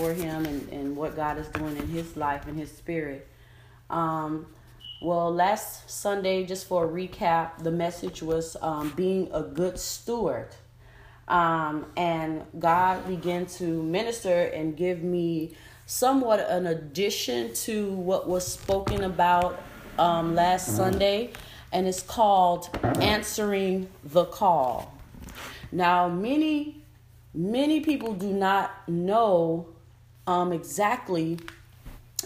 for him and, and what God is doing in his life and his spirit. Um, well, last Sunday, just for a recap, the message was um, being a good steward. Um, and God began to minister and give me somewhat an addition to what was spoken about um, last mm-hmm. Sunday, and it's called Answering the Call. Now, many, many people do not know um, exactly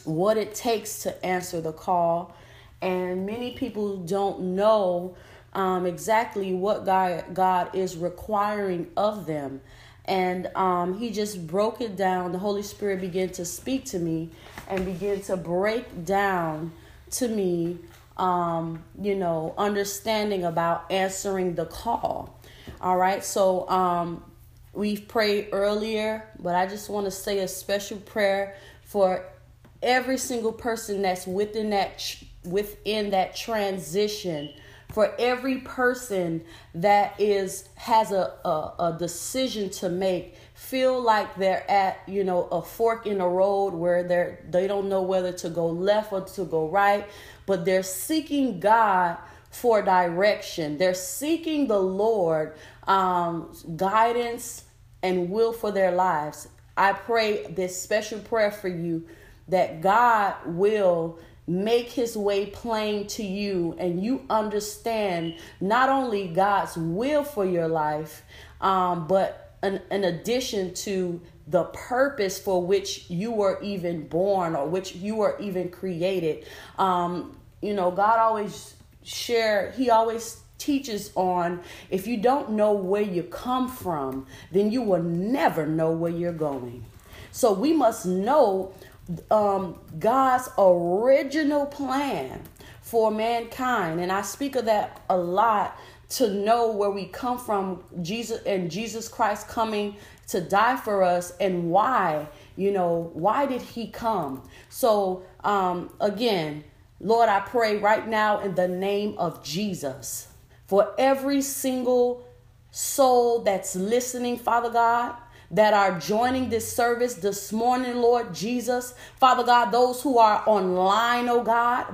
what it takes to answer the call, and many people don't know um, exactly what God, God is requiring of them. And um, he just broke it down. The Holy Spirit began to speak to me and began to break down to me, um, you know, understanding about answering the call. All right. So um, we've prayed earlier, but I just want to say a special prayer for every single person that's within that within that transition. For every person that is has a, a, a, decision to make feel like they're at you know a fork in the road where they're they don't know whether to go left or to go right but they're seeking god for direction. They're seeking the lord um, guidance and will for their lives i pray this special prayer for you that god will make his way plain to you and you understand not only God's will for your life, um, but in, in addition to the purpose for which you were even born or which you were even created. Um, you know, God always share, he always teaches on if you don't know where you come from, then you will never know where you're going. So we must know um, God's original plan for mankind. And I speak of that a lot to know where we come from, Jesus and Jesus Christ coming to die for us and why, you know, why did he come? So, um, again, Lord, I pray right now in the name of Jesus for every single soul that's listening, Father God that are joining this service this morning, Lord Jesus. Father God, those who are online, oh God.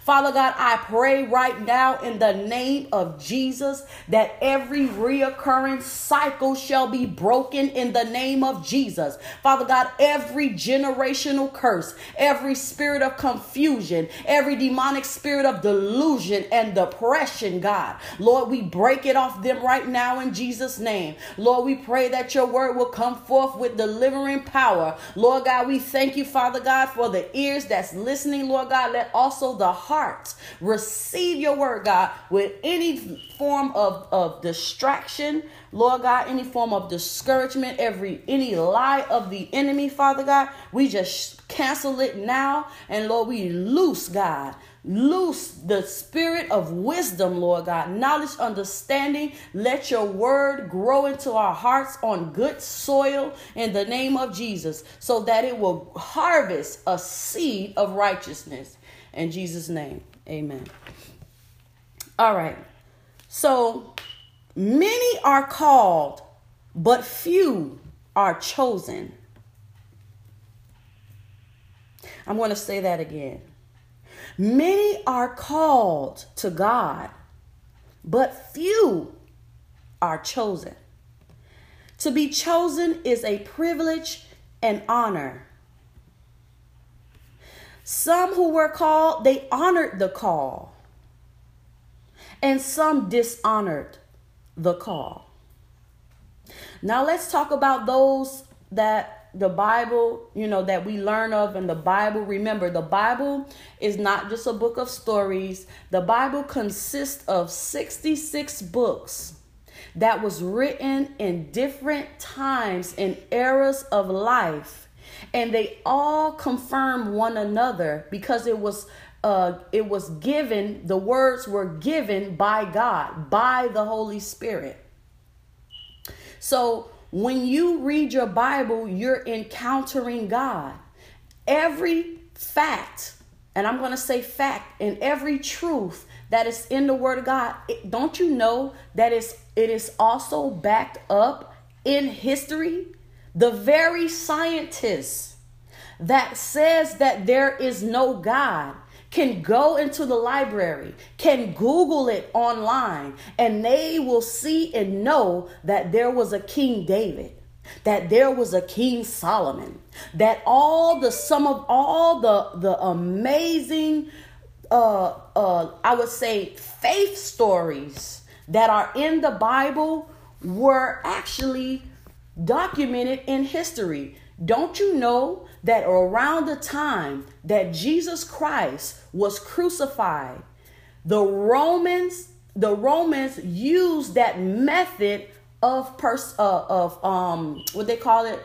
Father God, I pray right now in the name of Jesus that every reoccurring cycle shall be broken in the name of Jesus. Father God, every generational curse, every spirit of confusion, every demonic spirit of delusion and depression, God. Lord, we break it off them right now in Jesus Jesus' name. Lord, we pray that your word will come forth with delivering power. Lord God, we thank you, Father God, for the ears that's listening, Lord God. Let also the heart receive your word, God, with any form of, of distraction, Lord God, any form of discouragement, every any lie of the enemy, Father God, we just cancel it now. And Lord, we loose, God Loose the spirit of wisdom, Lord God, knowledge, understanding. Let your word grow into our hearts on good soil in the name of Jesus so that it will harvest a seed of righteousness. In Jesus' name, amen. All right. So many are called, but few are chosen. I'm going to say that again. Many are called to God, but few are chosen. To be chosen is a privilege and honor. Some who were called, they honored the call, and some dishonored the call. Now let's talk about those that the Bible, you know, that we learn of in the Bible. Remember, the Bible is not just a book of stories. The Bible consists of 66 books that was written in different times and eras of life. And they all confirm one another because it was uh, it was given, the words were given by God, by the Holy Spirit. So when you read your Bible, you're encountering God. Every fact, and I'm going to say fact, and every truth that is in the Word of God, it, don't you know that it's, it is also backed up in history, the very scientists that says that there is no God can go into the library, can Google it online, and they will see and know that there was a King David, that there was a King Solomon, that all the some of all the the amazing uh uh I would say faith stories that are in the Bible were actually documented in history. Don't you know that around the time that Jesus Christ was crucified, the Romans the Romans used that method of pers- uh, of um what they call it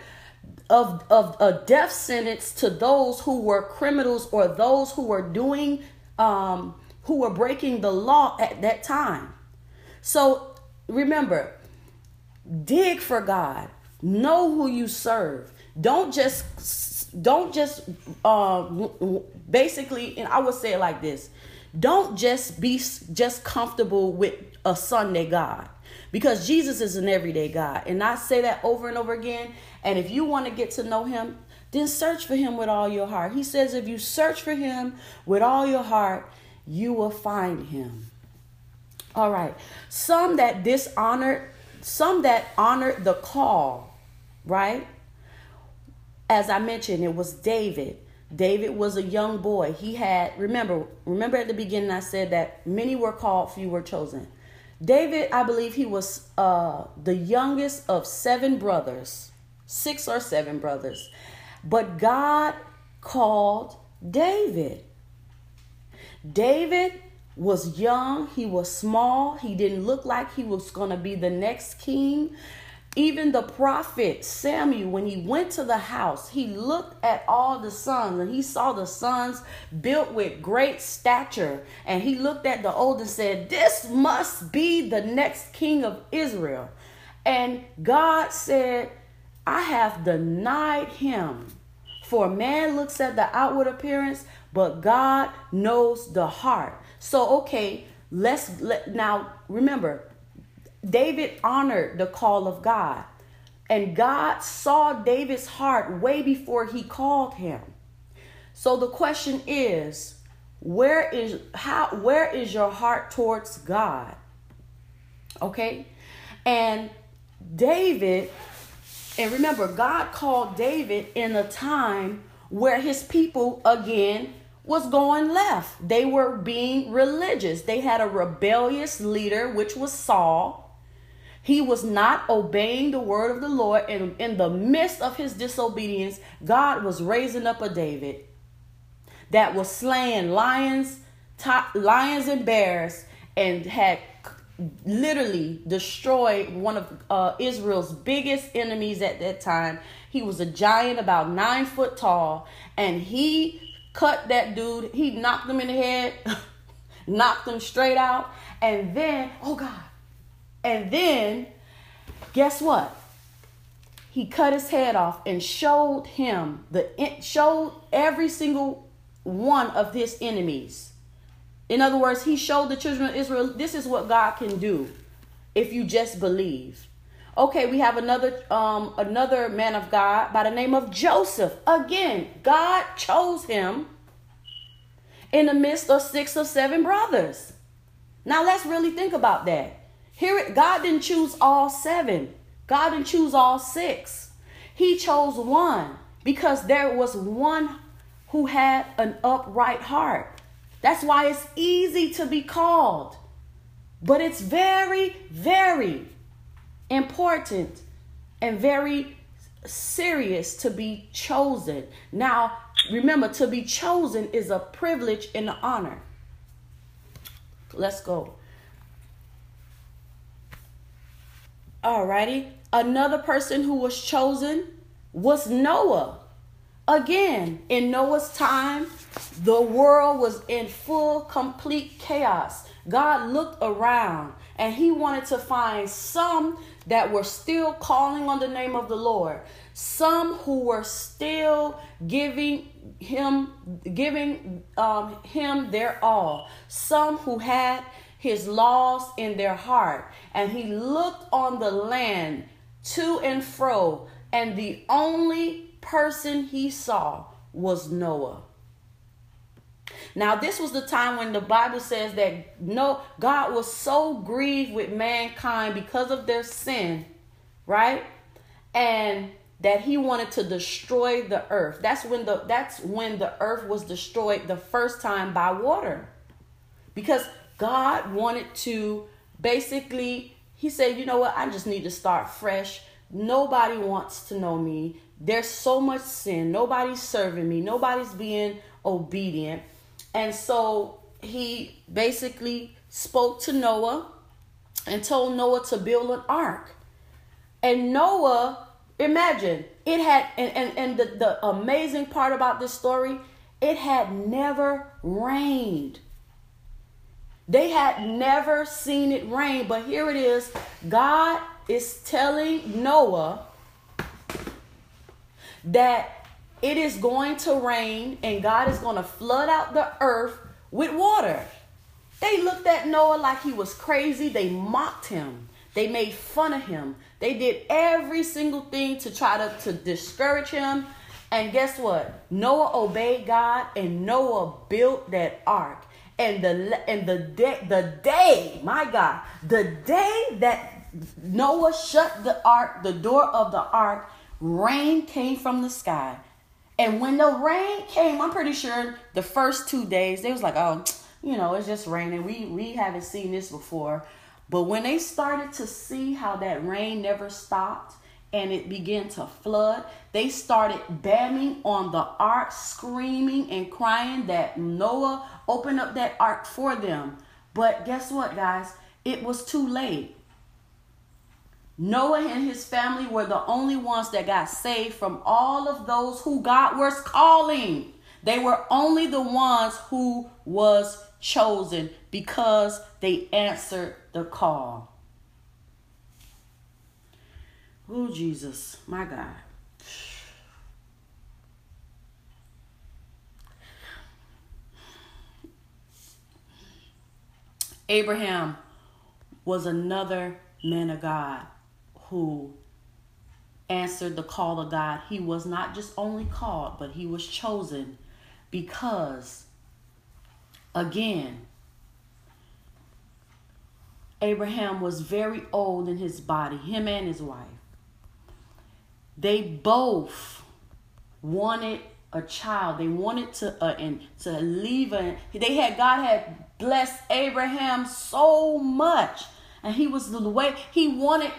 of of a death sentence to those who were criminals or those who were doing um who were breaking the law at that time. So remember, dig for God. Know who you serve. Don't just don't just uh, basically and I would say it like this. Don't just be just comfortable with a Sunday God because Jesus is an everyday God. And I say that over and over again. And if you want to get to know him, then search for him with all your heart. He says if you search for him with all your heart, you will find him. All right. Some that dishonored, some that honored the call, right? As I mentioned, it was David. David was a young boy. He had, remember, remember at the beginning I said that many were called, few were chosen. David, I believe he was uh, the youngest of seven brothers, six or seven brothers. But God called David. David was young, he was small, he didn't look like he was going to be the next king. Even the prophet Samuel, when he went to the house, he looked at all the sons and he saw the sons built with great stature. And he looked at the old and said, This must be the next king of Israel. And God said, I have denied him. For man looks at the outward appearance, but God knows the heart. So, okay, let's let now remember, David honored the call of God. And God saw David's heart way before he called him. So the question is, where is how where is your heart towards God? Okay? And David, and remember, God called David in a time where his people again was going left. They were being religious. They had a rebellious leader, which was Saul. He was not obeying the word of the Lord. And in the midst of his disobedience, God was raising up a David that was slaying lions, top, lions and bears, and had literally destroyed one of uh, Israel's biggest enemies at that time. He was a giant, about nine foot tall, and he cut that dude. He knocked him in the head, knocked him straight out, and then, oh God. And then, guess what? He cut his head off and showed him the showed every single one of his enemies. In other words, he showed the children of Israel this is what God can do if you just believe. Okay, we have another um another man of God by the name of Joseph. Again, God chose him in the midst of six or seven brothers. Now let's really think about that. Here God didn't choose all seven. God didn't choose all six. He chose one because there was one who had an upright heart. That's why it's easy to be called. But it's very, very important and very serious to be chosen. Now, remember, to be chosen is a privilege and an honor. Let's go. Alrighty. Another person who was chosen was Noah. Again, in Noah's time, the world was in full, complete chaos. God looked around and he wanted to find some that were still calling on the name of the Lord, some who were still giving him giving um, him their all, some who had his laws in their heart, and he looked on the land to and fro, and the only person he saw was Noah. Now, this was the time when the Bible says that no, God was so grieved with mankind because of their sin, right? And that he wanted to destroy the earth. That's when the that's when the earth was destroyed the first time by water. Because God wanted to basically he said, "You know what? I just need to start fresh. Nobody wants to know me. There's so much sin. Nobody's serving me. Nobody's being obedient." And so he basically spoke to Noah and told Noah to build an ark. And Noah Imagine it had, and, and, and the, the amazing part about this story, it had never rained. They had never seen it rain, but here it is. God is telling Noah that it is going to rain and God is going to flood out the earth with water. They looked at Noah like he was crazy. They mocked him. They made fun of him. They did every single thing to try to, to discourage him. And guess what? Noah obeyed God and Noah built that ark. And the and the day the day, my God, the day that Noah shut the ark, the door of the ark, rain came from the sky. And when the rain came, I'm pretty sure the first two days, they was like, oh, you know, it's just raining. We we haven't seen this before. But when they started to see how that rain never stopped and it began to flood, they started bamming on the ark, screaming and crying that Noah opened up that ark for them. But guess what, guys? It was too late. Noah and his family were the only ones that got saved from all of those who God was calling. They were only the ones who was chosen because they answered the call. Oh, Jesus, my God. Abraham was another man of God who answered the call of God. He was not just only called, but he was chosen because, again, Abraham was very old in his body, him and his wife. They both wanted a child. They wanted to uh, and to leave a. They had God had blessed Abraham so much, and he was the way he wanted.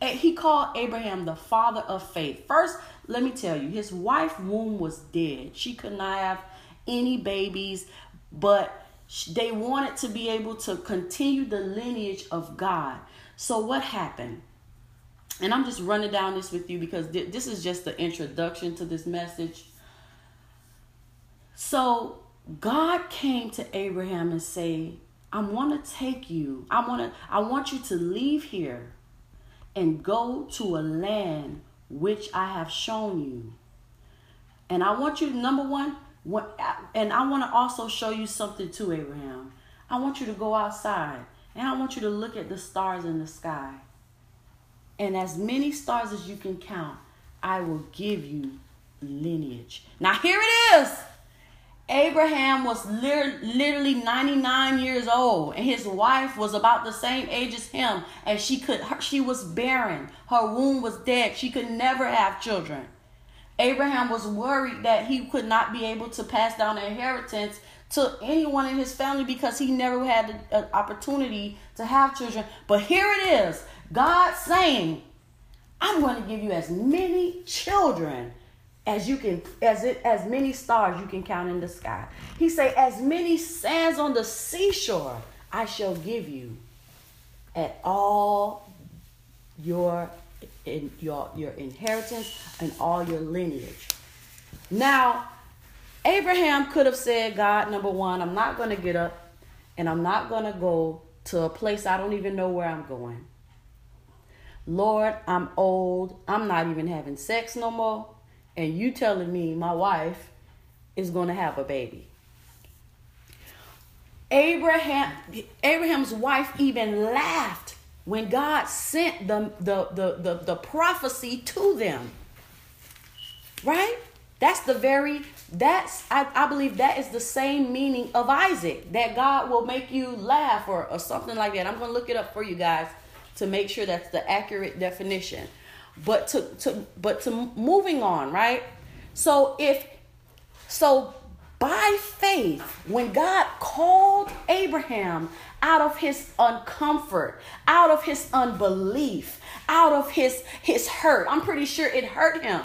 Eh, he called Abraham the father of faith. First, let me tell you, his wife' womb was dead. She could not have any babies, but they wanted to be able to continue the lineage of God. So, what happened? And I'm just running down this with you because this is just the introduction to this message. So, God came to Abraham and say, I want to take you. I want to I want you to leave here and go to a land which I have shown you. And I want you number 1 what, and I want to also show you something too, Abraham. I want you to go outside and I want you to look at the stars in the sky. And as many stars as you can count, I will give you lineage. Now, here it is. Abraham was literally 99 years old and his wife was about the same age as him and she could she was barren her womb was dead she could never have children Abraham was worried that he could not be able to pass down the inheritance to anyone in his family because he never had an opportunity to have children. But here it is God saying, I'm going to give you as many children as you can as it as many stars you can count in the sky he say as many sands on the seashore i shall give you at all your in your, your inheritance and all your lineage. Now, Abraham could have said, God, number one, I'm not going to get up and I'm not going to go to a place I don't even know where I'm going. Lord, I'm old. I'm not even having sex no more. And you telling me my wife is going to have a baby. Abraham Abraham's wife even laughed when God sent the, the, the, the, the prophecy to them. Right? That's the very, that's, I, I believe that is the same meaning of Isaac, that God will make you laugh or, or something like that. I'm to look it up for you guys to make sure that's the accurate definition. But to, to, but to moving on, right? So if, so by faith, when God called Abraham out of his uncomfort, out of his unbelief, out of his his hurt. I'm pretty sure it hurt him.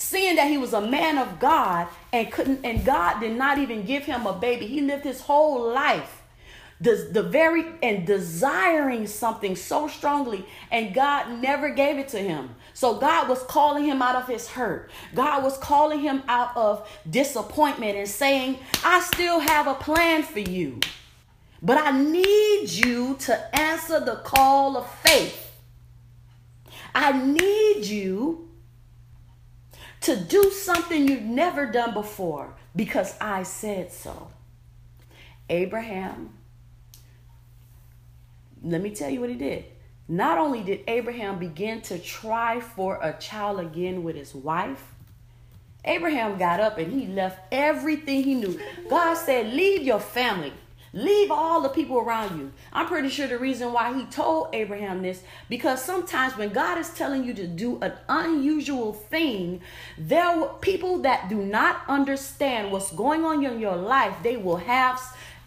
Seeing that he was a man of God and couldn't and God did not even give him a baby. He lived his whole life the, the very and desiring something so strongly and God never gave it to him. So God was calling him out of his hurt. God was calling him out of disappointment and saying, "I still have a plan for you." But I need you to answer the call of faith. I need you to do something you've never done before because I said so. Abraham, let me tell you what he did. Not only did Abraham begin to try for a child again with his wife, Abraham got up and he left everything he knew. God said, Leave your family. Leave all the people around you. I'm pretty sure the reason why he told Abraham this because sometimes when God is telling you to do an unusual thing, there are people that do not understand what's going on in your life. They will have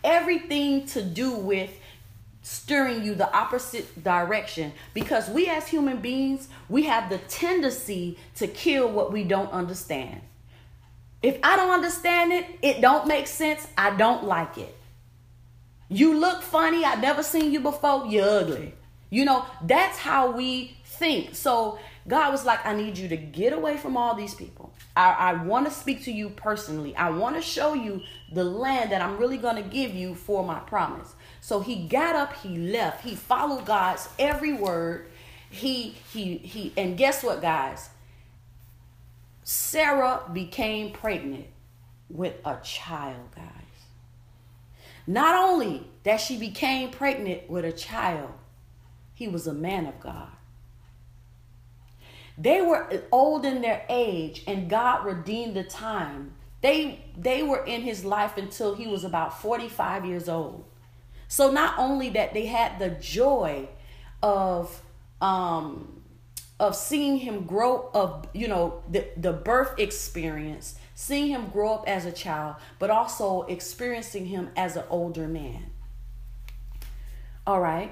everything to do with steering you the opposite direction because we as human beings, we have the tendency to kill what we don't understand. If I don't understand it, it don't make sense, I don't like it. You look funny. I've never seen you before. You're ugly. You know, that's how we think. So God was like, I need you to get away from all these people. I, I want to speak to you personally. I want to show you the land that I'm really going to give you for my promise. So he got up, he left, he followed God's every word. He he he and guess what, guys? Sarah became pregnant with a child, guys. Not only that she became pregnant with a child, he was a man of God. They were old in their age and God redeemed the time. They they were in his life until he was about 45 years old. So not only that they had the joy of um of seeing him grow of you know the the birth experience seeing him grow up as a child, but also experiencing him as an older man. All right.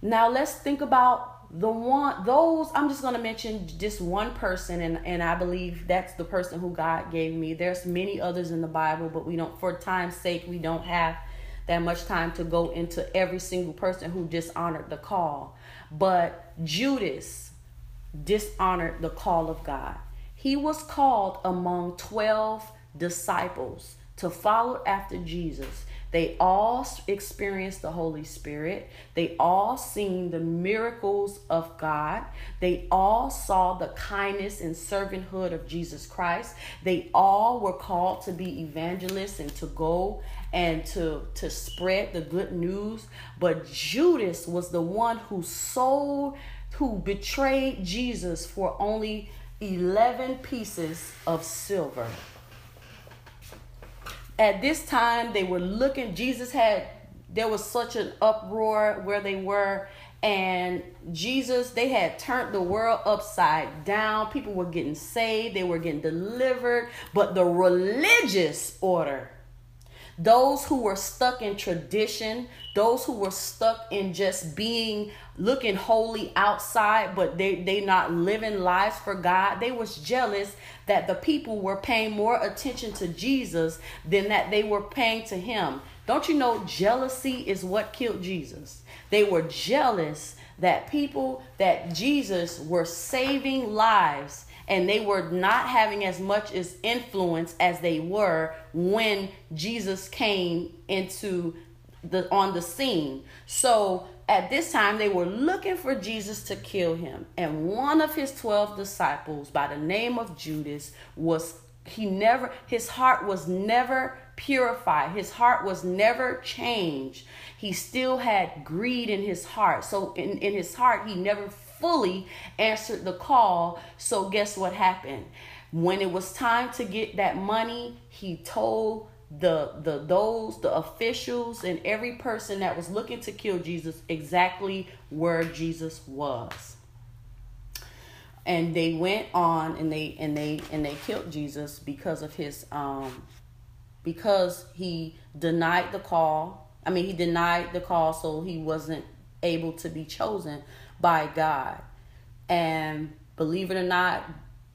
Now let's think about the one those I'm just going to mention just one person and and I believe that's the person who God gave me. There's many others in the Bible, but we don't for time's sake we don't have that much time to go into every single person who dishonored the call. But Judas dishonored the call of God. He was called among 12 disciples to follow after Jesus. They all experienced the Holy Spirit. They all seen the miracles of God. They all saw the kindness and servanthood of Jesus Christ. They all were called to be evangelists and to go and to to spread the good news. But Judas was the one who sold who betrayed Jesus for only 11 pieces of silver. At this time, they were looking, Jesus had, there was such an uproar where they were, and Jesus, they had turned the world upside down. People were getting saved, they were getting delivered, but the religious order those who were stuck in tradition, those who were stuck in just being looking holy outside, but they they not living lives for God. They was jealous that the people were paying more attention to Jesus than that they were paying to him. Don't you know jealousy is what killed Jesus? They were jealous that people that Jesus were saving lives and they were not having as much as influence as they were when Jesus came into the on the scene. So at this time they were looking for Jesus to kill him and one of his 12 disciples by the name of Judas was he never his heart was never purified. His heart was never changed. He still had greed in his heart. So in, in his heart, he never fully answered the call. So guess what happened? When it was time to get that money, he told the the those the officials and every person that was looking to kill Jesus exactly where Jesus was. And they went on and they and they and they killed Jesus because of his um because he denied the call. I mean, he denied the call so he wasn't able to be chosen by God. And believe it or not,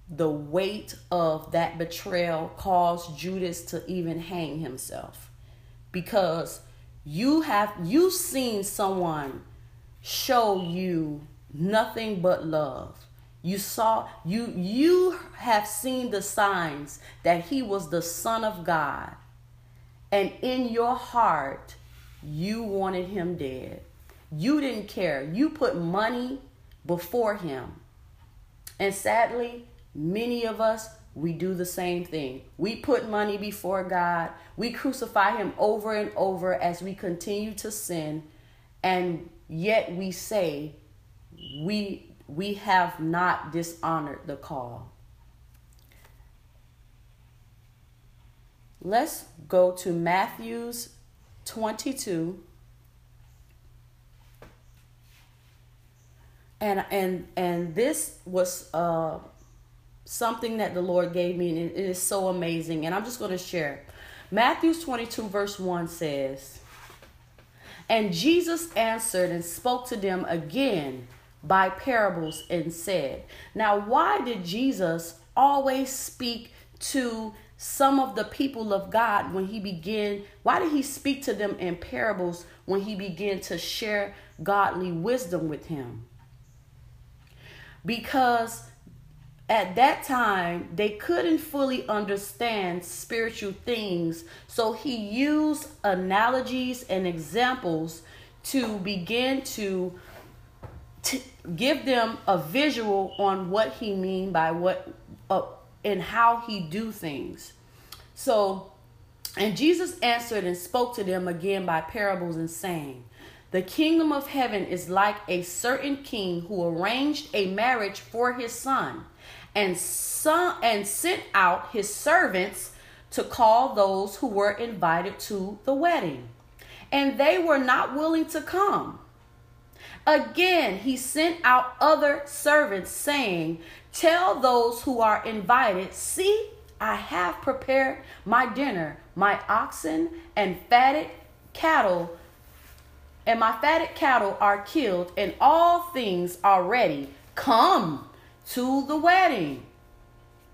the weight of that betrayal caused Judas to even hang himself. Because you have you seen someone show you nothing but love. You saw you you have seen the signs that he was the son of God. And in your heart you wanted him dead you didn't care you put money before him and sadly Many of us, we do the same thing. We put money before God. We crucify Him over and over as we continue to sin. And yet we say we, we have not dishonored the call. Let's go to Matthew's 22. And and and this was uh something that the Lord gave me, and it is so amazing. And I'm just going to share. Matthew 22, verse 1 says, And Jesus answered and spoke to them again by parables and said, Now, why did Jesus always speak to some of the people of God when he began? Why did he speak to them in parables when he began to share godly wisdom with him? Because at that time they couldn't fully understand spiritual things. So he used analogies and examples to begin to, to give them a visual on what he mean by what uh, and how he do things. So and jesus answered and spoke to them again by parables and saying the kingdom of heaven is like a certain king who arranged a marriage for his son and some and sent out his servants to call those who were invited to the wedding. And they were not willing to come. Again, he sent out other servants, saying, Tell those who are invited, see, I have prepared my dinner, my oxen and fatted cattle, and my fatted cattle are killed, and all things are ready. Come to the wedding.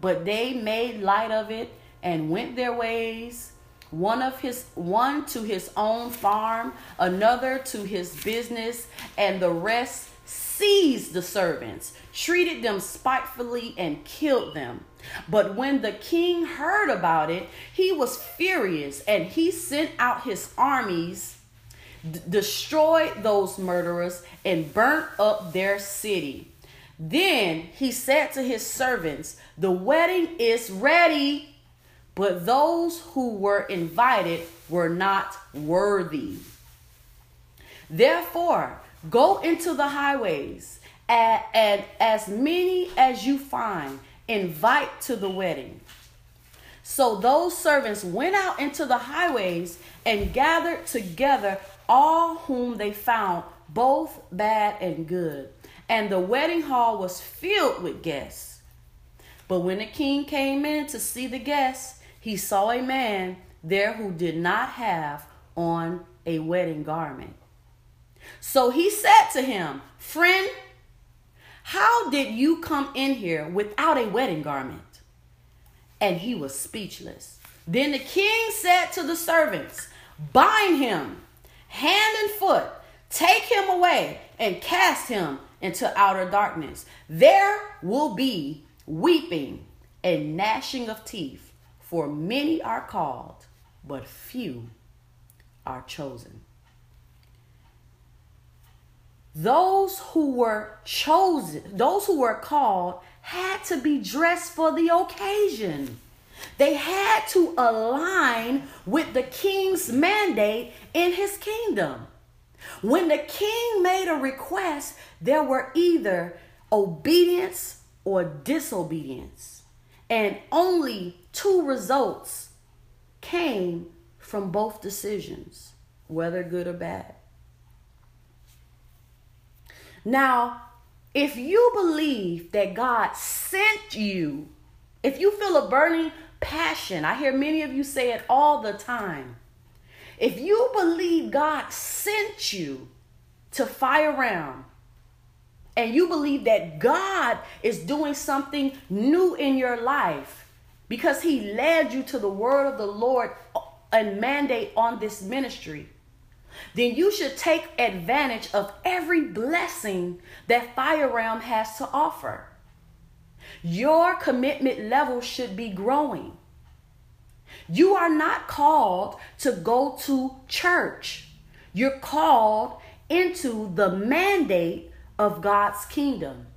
But they made light of it and went their ways. One of his one to his own farm, another to his business, and the rest seized the servants, treated them spitefully, and killed them. But when the king heard about it, he was furious and he sent out his armies, d- destroyed those murderers, and burnt up their city. Then he said to his servants, The wedding is ready, but those who were invited were not worthy. Therefore, go into the highways, and, and as many as you find, invite to the wedding. So those servants went out into the highways and gathered together all whom they found, both bad and good and the wedding hall was filled with guests. But when the king came in to see the guests, he saw a man there who did not have on a wedding garment. So he said to him, Friend, how did you come in here without a wedding garment? And he was speechless. Then the king said to the servants, Bind him hand and foot, take him away, and cast him into outer darkness. There will be weeping and gnashing of teeth, for many are called, but few are chosen. Those who were chosen, those who were called, had to be dressed for the occasion. They had to align with the king's mandate in his kingdom. When the king made a request, there were either obedience or disobedience. And only two results came from both decisions, whether good or bad. Now, if you believe that God sent you, if you feel a burning passion, I hear many of you say it all the time. If you believe God sent you to Fire Realm, and you believe that God is doing something new in your life because He led you to the word of the Lord and mandate on this ministry, then you should take advantage of every blessing that Fire Realm has to offer. Your commitment level should be growing. You are not called to go to church. You're called into the mandate of God's kingdom.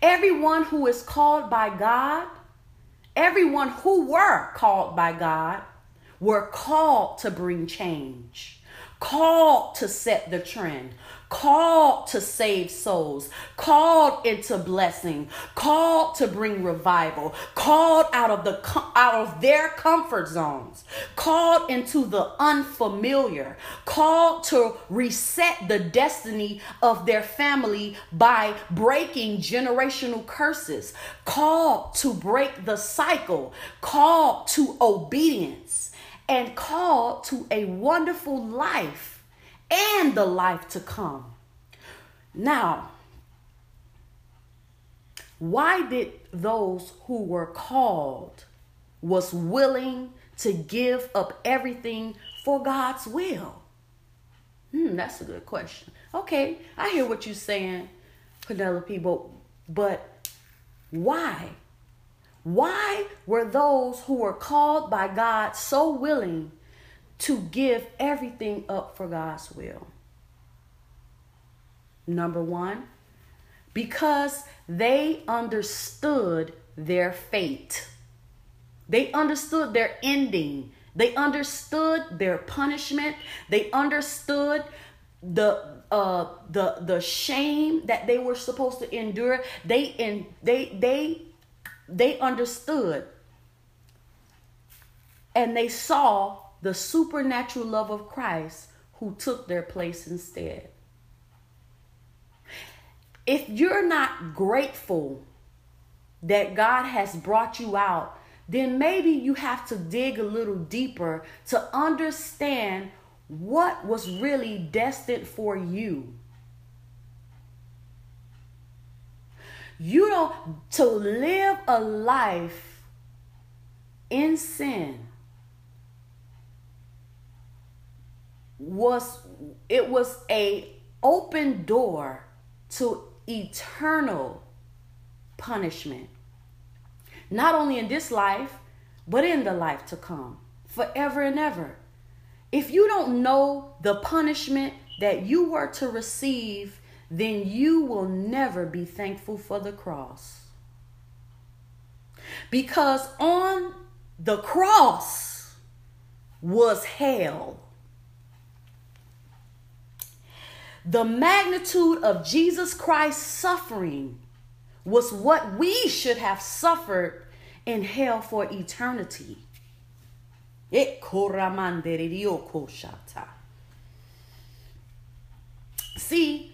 Everyone who is called by God, everyone who were called by God, were called to bring change, called to set the trend, called to save souls, called into blessing, called to bring revival, called out of the out of their comfort zones, called into the unfamiliar, called to reset the destiny of their family by breaking generational curses, called to break the cycle, called to obedience, and called to a wonderful life and the life to come. Now, why did those who were called was willing to give up everything for God's will? Hmm, that's a good question. Okay, I hear what you're saying, Penelope, but but why? Why were those who were called by God so willing to give everything up for God's will. Number one, because they understood their fate. They understood their ending. They understood their punishment. They understood the uh the the shame that they were supposed to endure. They in they they they understood and they saw the supernatural love of Christ who took their place instead. If you're not grateful that God has brought you out, then maybe you have to dig a little deeper to understand what was really destined for you. You don't, to live a life in sin was it was a open door to eternal punishment. Not only in this life but in the life to come forever and ever. If you don't know the punishment that you were to receive then you will never be thankful for the cross. Because on the cross was hell The magnitude of Jesus Christ's suffering was what we should have suffered in hell for eternity. See,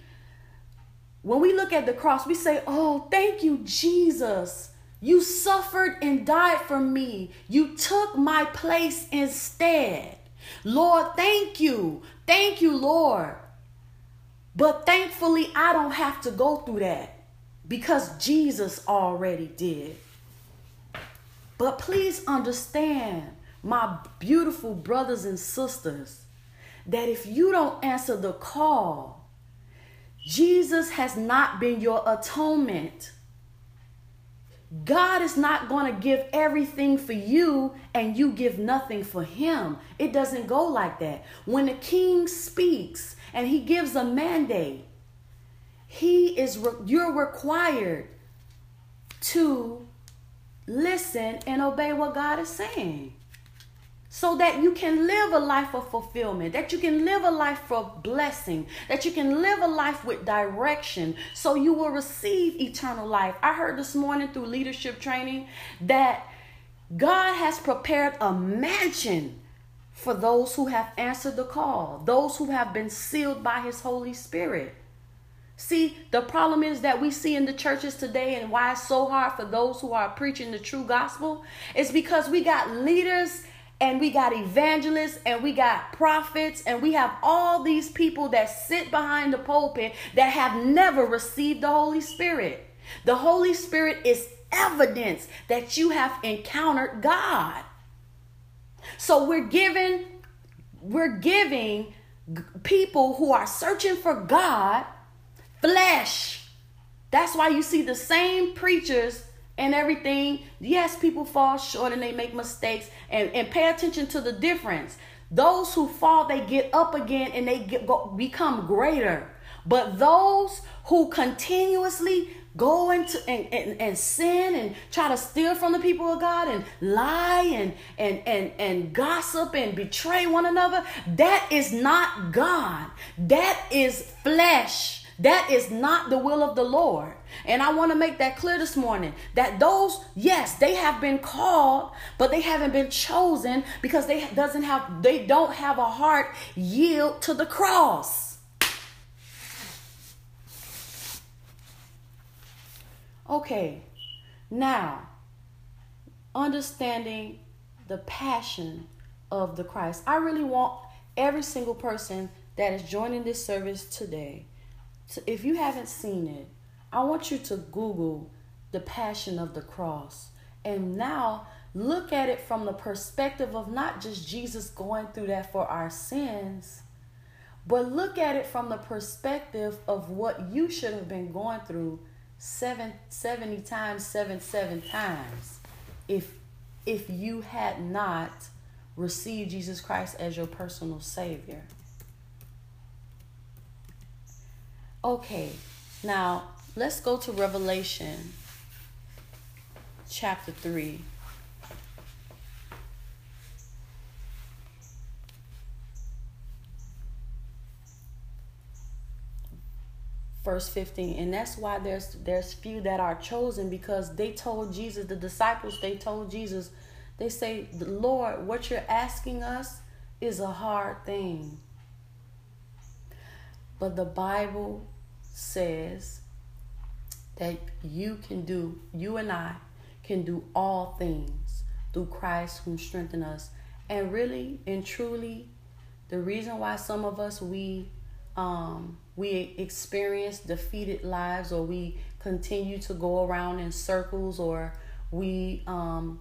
when we look at the cross, we say, Oh, thank you, Jesus. You suffered and died for me. You took my place instead. Lord, thank you. Thank you, Lord. But thankfully, I don't have to go through that because Jesus already did. But please understand, my beautiful brothers and sisters, that if you don't answer the call, Jesus has not been your atonement. God is not going to give everything for you and you give nothing for him. It doesn't go like that. When the king speaks, and he gives a mandate. He is you're required to listen and obey what God is saying so that you can live a life of fulfillment, that you can live a life of blessing, that you can live a life with direction, so you will receive eternal life. I heard this morning through leadership training that God has prepared a mansion for those who have answered the call, those who have been sealed by His Holy Spirit. See, the problem is that we see in the churches today and why it's so hard for those who are preaching the true gospel is because we got leaders and we got evangelists and we got prophets and we have all these people that sit behind the pulpit that have never received the Holy Spirit. The Holy Spirit is evidence that you have encountered God. So we're giving we're giving people who are searching for God flesh. That's why you see the same preachers and everything. Yes, people fall short and they make mistakes, and, and pay attention to the difference. Those who fall, they get up again and they get, go, become greater. But those who continuously go into and, and, and sin and try to steal from the people of God and lie and, and, and, and gossip and betray one another, that is not God. That is flesh. That is not the will of the Lord. And I want to make that clear this morning that those, yes, they have been called, but they haven't been chosen because they doesn't have they don't have a heart yield to the cross. Okay. Now, understanding the passion of the Christ. I really want every single person that is joining this service today so if you haven't seen it, I want you to Google the passion of the cross. And now look at it from the perspective of not just Jesus going through that for our sins, but look at it from the perspective of what you should have been going through seven, 70 times, seven, seven times if if you had not received Jesus Christ as your personal savior. Okay, now let's go to Revelation chapter 3. Verse 15 and that's why there's there's few that are chosen because they told jesus the disciples they told jesus they say lord what you're asking us is a hard thing but the bible says that you can do, you and I can do all things through Christ who strengthens us. And really and truly, the reason why some of us we um, we experience defeated lives or we continue to go around in circles or we um,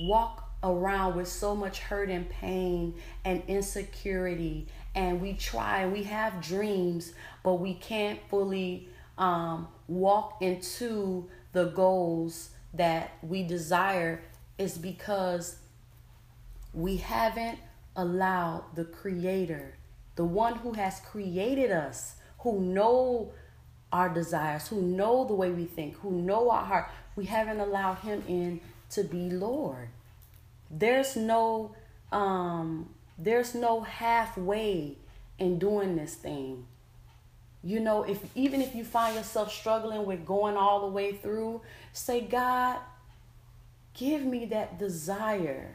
walk around with so much hurt and pain and insecurity. And we try we have dreams but we can't fully um, walk into the goals that we desire. Is because we haven't allowed the creator the one who has created us who know our desires who know the way we think who know our heart we haven't allowed him in to be lord there's no um there's no halfway in doing this thing. You know, if even if you find yourself struggling with going all the way through, say, God, give me that desire.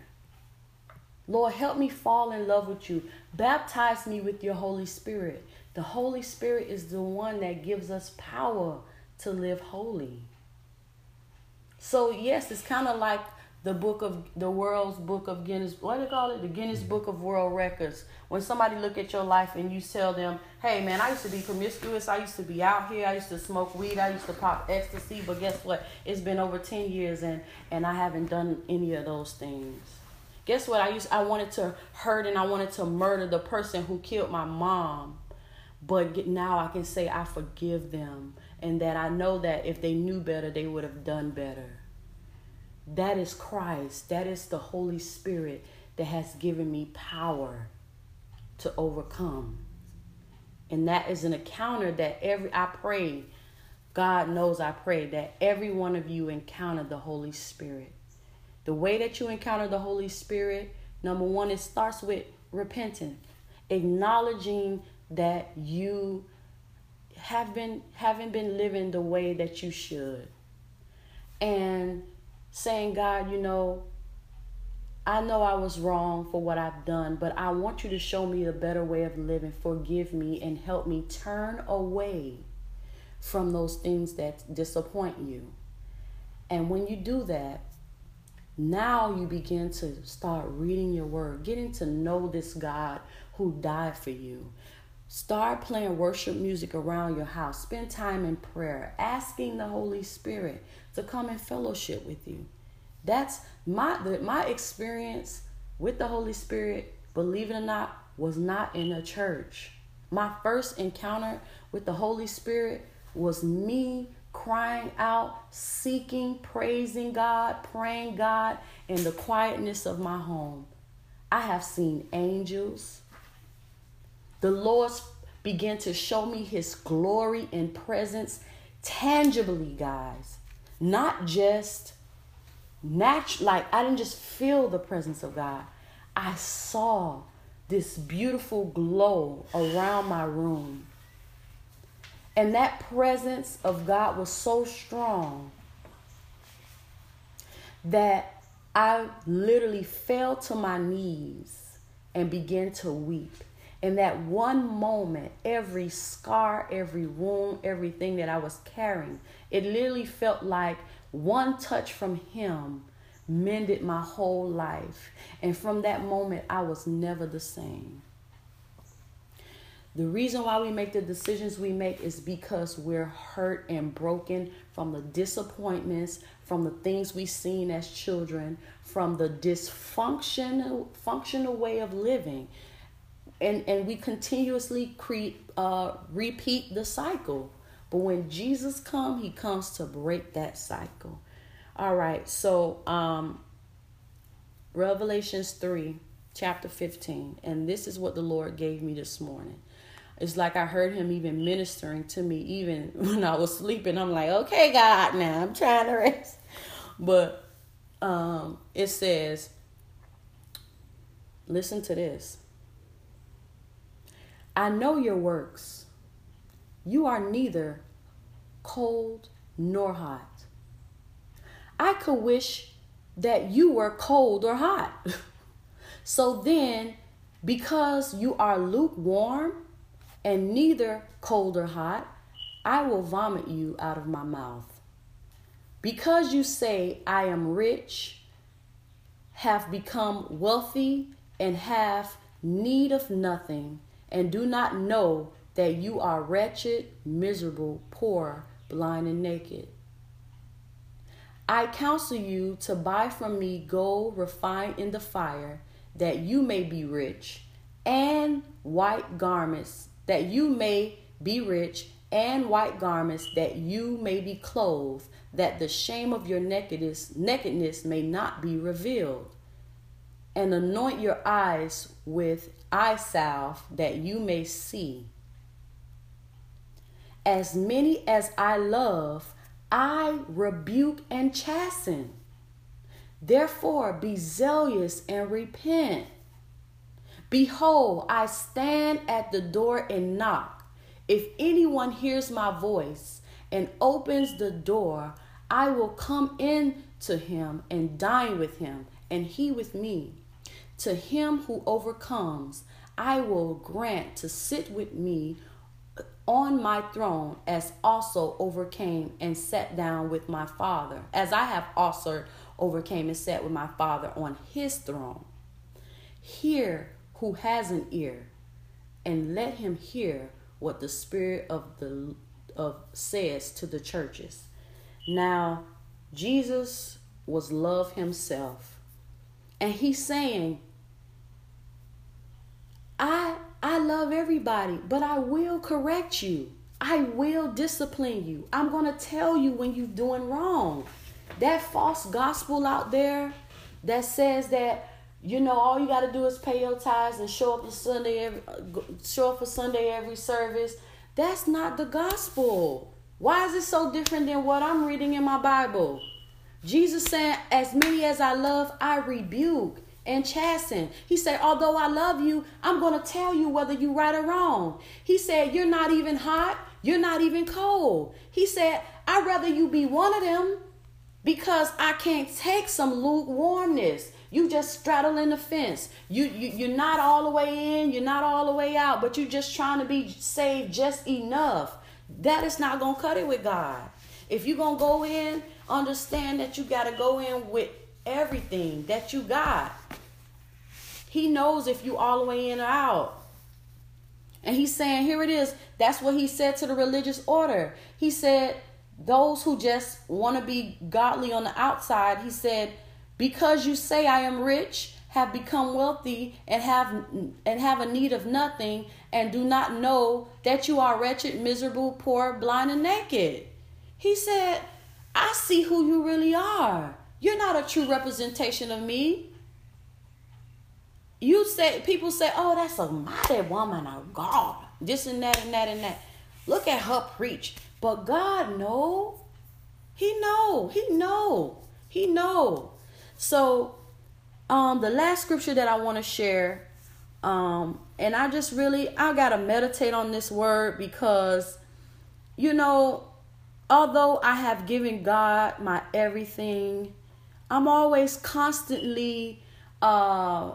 Lord, help me fall in love with you. Baptize me with your Holy Spirit. The Holy Spirit is the one that gives us power to live holy. So, yes, it's kind of like the book of the world's book of Guinness. What do they call it? The Guinness mm-hmm. Book of World Records. When somebody look at your life and you tell them, "Hey, man, I used to be promiscuous. I used to be out here. I used to smoke weed. I used to pop ecstasy. But guess what? It's been over ten years and and I haven't done any of those things." Guess what? I used I wanted to hurt and I wanted to murder the person who killed my mom. But now I can say I forgive them and that I know that if they knew better, they would have done better. That is Christ. That is the Holy Spirit that has given me power to overcome. And that is an encounter that every I pray, God knows I pray that every one of you encounter the Holy Spirit. The way that you encounter the Holy Spirit, number one, it starts with repenting, acknowledging that you have been haven't been living the way that you should. And saying, God, you know, I know I was wrong for what I've done, but I want you to show me a better way of living. Forgive me and help me turn away from those things that disappoint you. And when you do that, now you begin to start reading your word, getting to know this God who died for you. Start playing worship music around your house. Spend time in prayer, asking the Holy Spirit to come and fellowship with you. That's my the, my experience with the Holy Spirit, believe it or not, was not in a church. My first encounter with the Holy Spirit was me crying out, seeking, praising God, praying God in the quietness of my home. I have seen angels. The Lord began to show me his glory and presence tangibly, guys. Not just natural, like I didn't just feel the presence of God. I saw this beautiful glow around my room. And that presence of God was so strong that I literally fell to my knees and began to weep. In that one moment, every scar, every wound, everything that I was carrying, it literally felt like one touch from Him mended my whole life. And from that moment, I was never the same. The reason why we make the decisions we make is because we're hurt and broken from the disappointments, from the things we've seen as children, from the dysfunctional functional way of living. And, and we continuously create, uh, repeat the cycle. But when Jesus comes, he comes to break that cycle. All right, so um, Revelations 3, chapter 15. And this is what the Lord gave me this morning. It's like I heard him even ministering to me even when I was sleeping. I'm like, okay, God, now I'm trying to rest. But um, it says, listen to this. I know your works. You are neither cold nor hot. I could wish that you were cold or hot. so then, because you are lukewarm and neither cold or hot, I will vomit you out of my mouth. Because you say, I am rich, have become wealthy, and have need of nothing, and do not know that you are wretched, miserable, poor, blind, and naked. I counsel you to buy from me gold refined in the fire, that you may be rich, and white garments, that you may be rich, and white garments, that you may be clothed, that the shame of your nakedness, nakedness may not be revealed. And anoint your eyes with eye salve, that you may see. As many as I love, I rebuke and chasten. Therefore, be zealous and repent. Behold, I stand at the door and knock. If anyone hears my voice and opens the door, I will come in to him and dine with him, and he with me. To him who overcomes, I will grant to sit with me on my throne as also overcame and sat down with my father as i have also overcame and sat with my father on his throne. Hear who has an ear and let him hear what the spirit of the of says to the churches. Now jesus was love himself and he's saying i I love everybody, but I will correct you. I will discipline you. I'm going to tell you when you're doing wrong. That false gospel out there that says that you know all you got to do is pay your tithes and show up for Sunday every show up for Sunday every service. That's not the gospel. Why is it so different than what I'm reading in my Bible? Jesus said, As many as I love, I rebuke and chasten. He said, Although I love you, I'm going to tell you whether you're right or wrong. He said, You're not even hot, you're not even cold. He said, I'd rather you be one of them because I can't take some lukewarmness. You just straddling the fence. You, you you're not all the way in, you're not all the way out, but you're just trying to be saved just enough. That is not gonna cut it with God. If you're gonna go in, understand that you gotta go in with everything that you got. He knows if you all the way in or out. And he's saying, here it is. That's what he said to the religious order. He said, those who just want to be godly on the outside, he said, because you say I am rich, have become wealthy, and have and have a need of nothing, and do not know that you are wretched, miserable, poor, blind, and naked. He said, I see who you really are. You're not a true representation of me. You say people say, "Oh, that's a mighty woman of God." This and that and that and that. Look at her preach. But God know. He know. He know. He know. So, um, the last scripture that I want to share, um, and I just really I gotta meditate on this word because, you know, although I have given God my everything, I'm always constantly uh,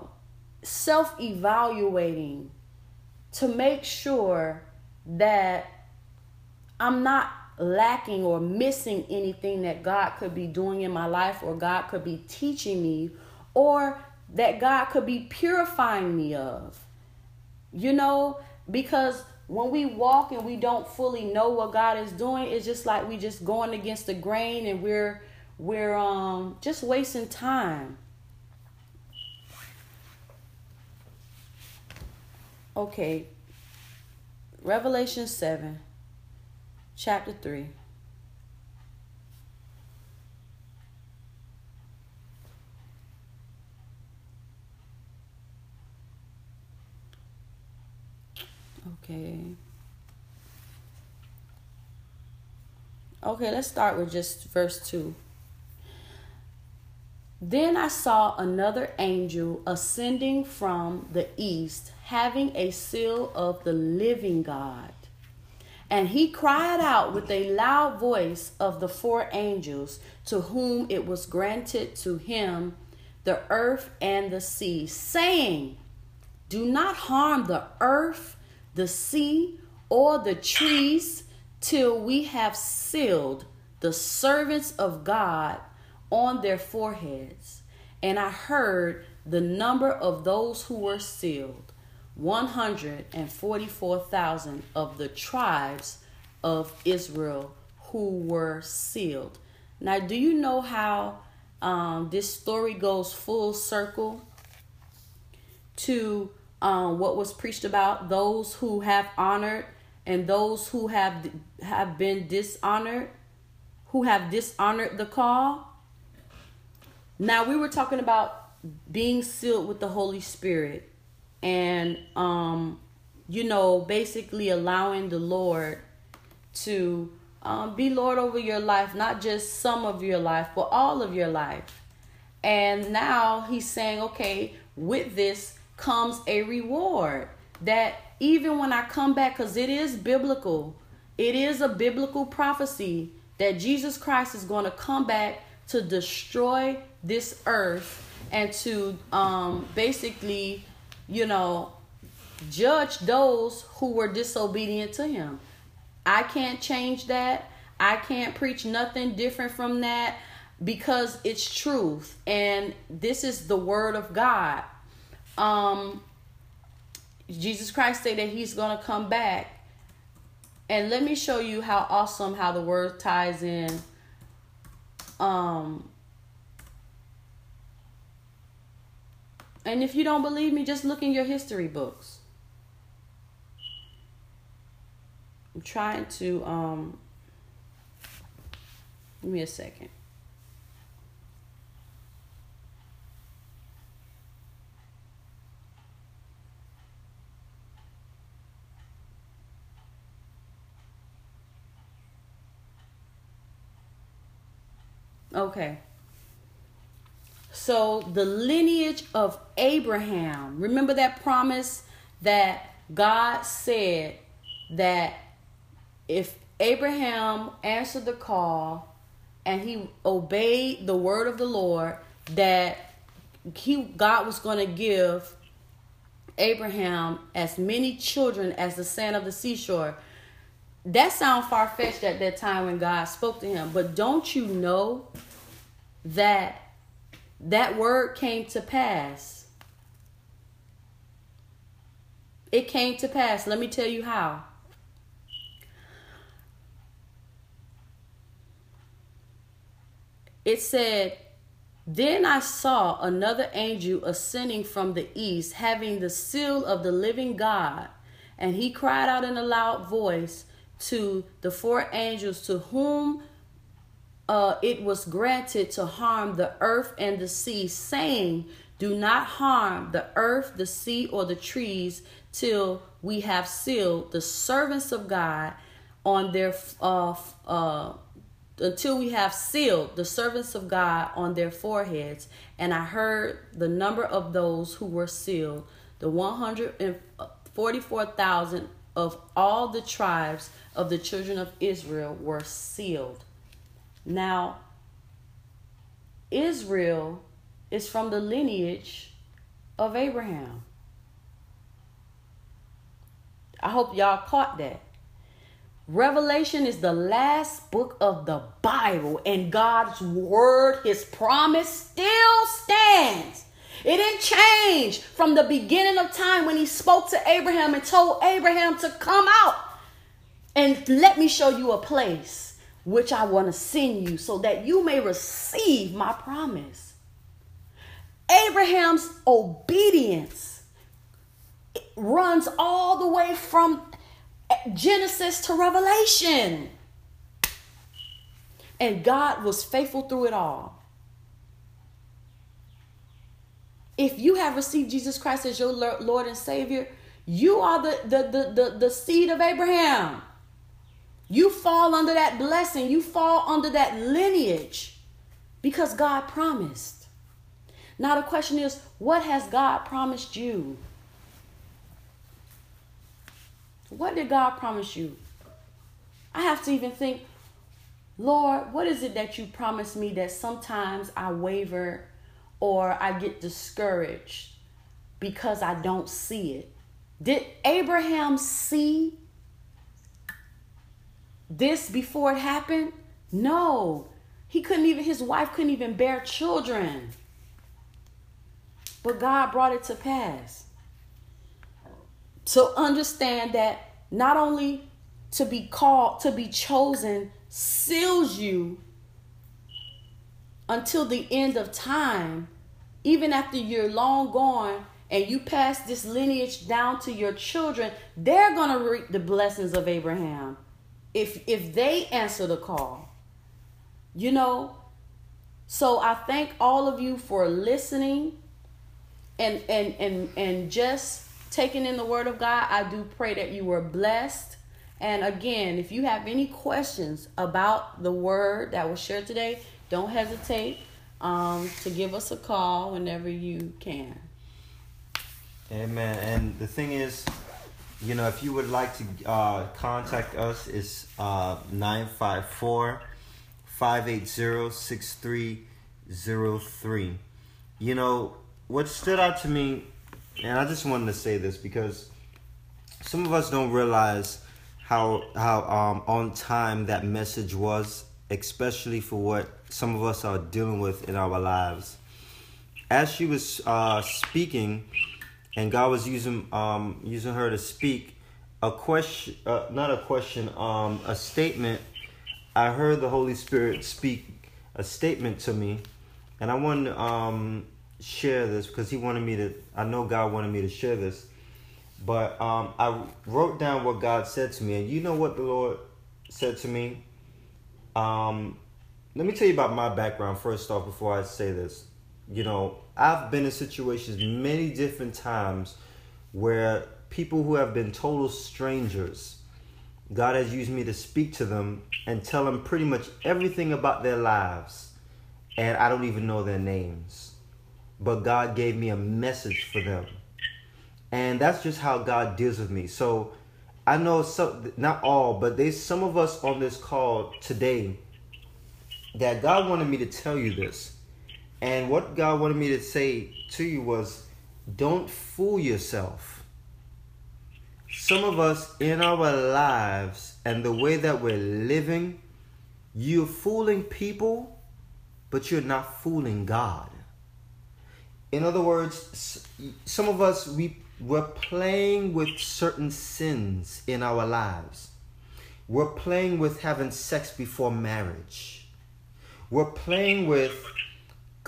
self evaluating to make sure that I'm not lacking or missing anything that God could be doing in my life or God could be teaching me or that God could be purifying me of. You know, because when we walk and we don't fully know what God is doing, it's just like we're just going against the grain and we're we're um just wasting time. Okay. Revelation 7 chapter 3 Okay. Okay, let's start with just verse 2. Then I saw another angel ascending from the east, having a seal of the living God. And he cried out with a loud voice of the four angels to whom it was granted to him the earth and the sea, saying, Do not harm the earth the sea, or the trees till we have sealed the servants of God on their foreheads. And I heard the number of those who were sealed 144,000 of the tribes of Israel who were sealed. Now, do you know how um, this story goes full circle to um, what was preached about those who have honored and those who have have been dishonored, who have dishonored the call. Now we were talking about being sealed with the Holy Spirit and um, you know basically allowing the Lord to um, be Lord over your life, not just some of your life, but all of your life. And now he's saying, okay, with this, comes a reward. That even when I come back, because it is biblical, it is a biblical prophecy that Jesus Christ is going to come back to destroy this earth and to um, basically, you know, judge those who were disobedient to him. I can't change that. I can't preach nothing different from that because it's truth and this is the word of God um Jesus Christ said that he's going to come back. And let me show you how awesome how the word ties in um And if you don't believe me, just look in your history books. I'm trying to um give me a second. Okay. So the lineage of Abraham, remember that promise that God said that if Abraham answered the call and he obeyed the word of the Lord, that he God was going to give Abraham as many children as the sand of the seashore. That sounds far fetched at that time when God spoke to him, but don't you know that that word came to pass? It came to pass. Let me tell you how. It said, Then I saw another angel ascending from the east, having the seal of the living God. And he cried out in a loud voice to the four angels to whom uh, it was granted to harm the earth and the sea, saying, Do not harm the earth, the sea, or the trees till we have sealed the servants of God on their uh, uh, until we have sealed the servants of God on their foreheads. And I heard the number of those who were sealed, the 144,000 of all the tribes of the children of Israel were sealed. Now, Israel is from the lineage of Abraham. I hope y'all caught that. Revelation is the last book of the Bible, and God's word, his promise, still stands. It didn't change from the beginning of time when he spoke to Abraham and told Abraham to come out and let me show you a place which I want to send you so that you may receive my promise. Abraham's obedience runs all the way from Genesis to Revelation. And God was faithful through it all. If you have received Jesus Christ as your Lord and Savior, you are the, the, the, the, the seed of Abraham. You fall under that blessing, you fall under that lineage because God promised. Now, the question is, what has God promised you? What did God promise you? I have to even think, Lord, what is it that you promised me that sometimes I waver or I get discouraged because I don't see it? Did Abraham see this before it happened? No. He couldn't even, his wife couldn't even bear children. But God brought it to pass. So understand that not only to be called, to be chosen, seals you until the end of time, even after you're long gone and you pass this lineage down to your children, they're going to reap the blessings of Abraham if if they answer the call. You know, so I thank all of you for listening and and and and just taking in the word of God. I do pray that you were blessed. And again, if you have any questions about the word that was shared today, don't hesitate um, to give us a call whenever you can. Amen. And the thing is, you know, if you would like to uh, contact us, it's uh, 954 580 6303. You know, what stood out to me and I just wanted to say this because some of us don't realize how how um, on time that message was, especially for what some of us are dealing with in our lives. As she was uh, speaking, and God was using um, using her to speak, a question, uh, not a question, um, a statement. I heard the Holy Spirit speak a statement to me, and I want to um, share this because he wanted me to I know God wanted me to share this. But um, I wrote down what God said to me, and you know what the Lord said to me. Um, let me tell you about my background first off before I say this. You know, I've been in situations many different times where people who have been total strangers, God has used me to speak to them and tell them pretty much everything about their lives, and I don't even know their names but God gave me a message for them. And that's just how God deals with me. So I know some, not all, but there's some of us on this call today that God wanted me to tell you this. And what God wanted me to say to you was don't fool yourself. Some of us in our lives and the way that we're living, you're fooling people, but you're not fooling God. In other words, some of us, we, we're playing with certain sins in our lives. We're playing with having sex before marriage. We're playing with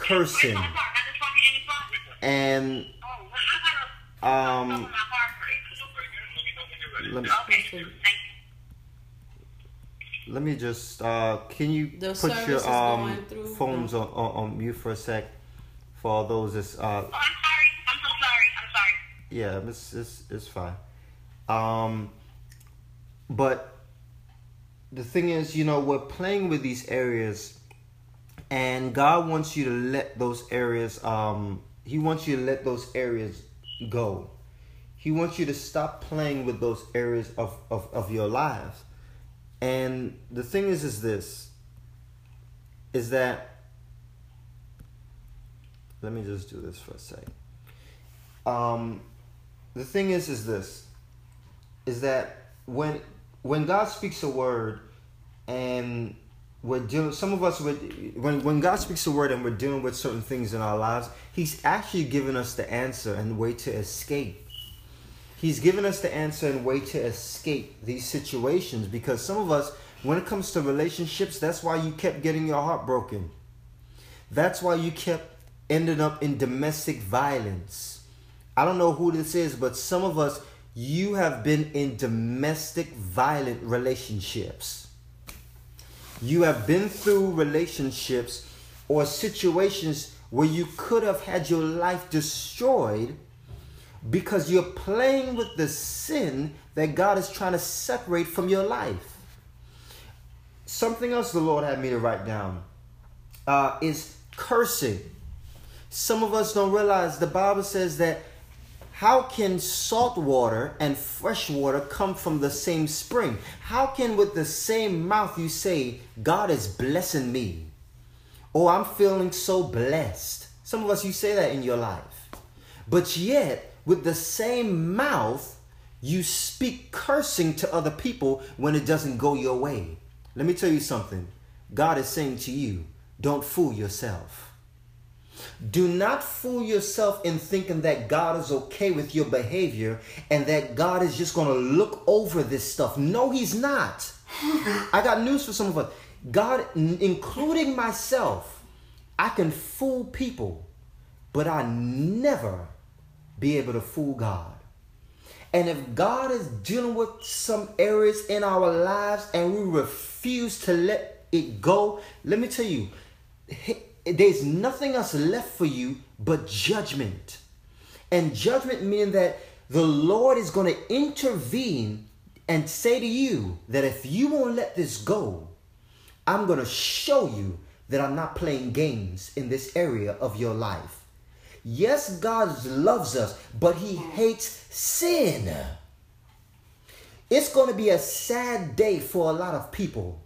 cursing. And um let me, let me just uh can you The put your um phones on, on on mute for a sec for all those that's uh Oh, I'm sorry. I'm so sorry. I'm sorry. yeah it's it's, it's fine um but the thing is you know we're playing with these areas and god wants you to let those areas um he wants you to let those areas go. He wants you to stop playing with those areas of of, of your lives. And the thing is is this is that let me just do this for a sec. Um the thing is is this is that when when God speaks a word and we're dealing some of us would when when God speaks a word and we're dealing with certain things in our lives, He's actually given us the answer and way to escape. He's given us the answer and way to escape these situations because some of us, when it comes to relationships, that's why you kept getting your heart broken. That's why you kept ending up in domestic violence. I don't know who this is, but some of us, you have been in domestic violent relationships. You have been through relationships or situations where you could have had your life destroyed because you're playing with the sin that God is trying to separate from your life. Something else the Lord had me to write down uh, is cursing. Some of us don't realize the Bible says that how can salt water and fresh water come from the same spring? How can with the same mouth you say, God is blessing me? Oh, I'm feeling so blessed. Some of us, you say that in your life. But yet, with the same mouth, you speak cursing to other people when it doesn't go your way. Let me tell you something. God is saying to you, don't fool yourself. Do not fool yourself in thinking that God is okay with your behavior and that God is just going to look over this stuff. No, He's not. I got news for some of us. God, including myself, I can fool people, but I never be able to fool God. And if God is dealing with some areas in our lives and we refuse to let it go, let me tell you, there's nothing else left for you but judgment. And judgment meaning that the Lord is going to intervene and say to you that if you won't let this go, I'm going to show you that I'm not playing games in this area of your life. Yes, God loves us, but He hates sin. It's going to be a sad day for a lot of people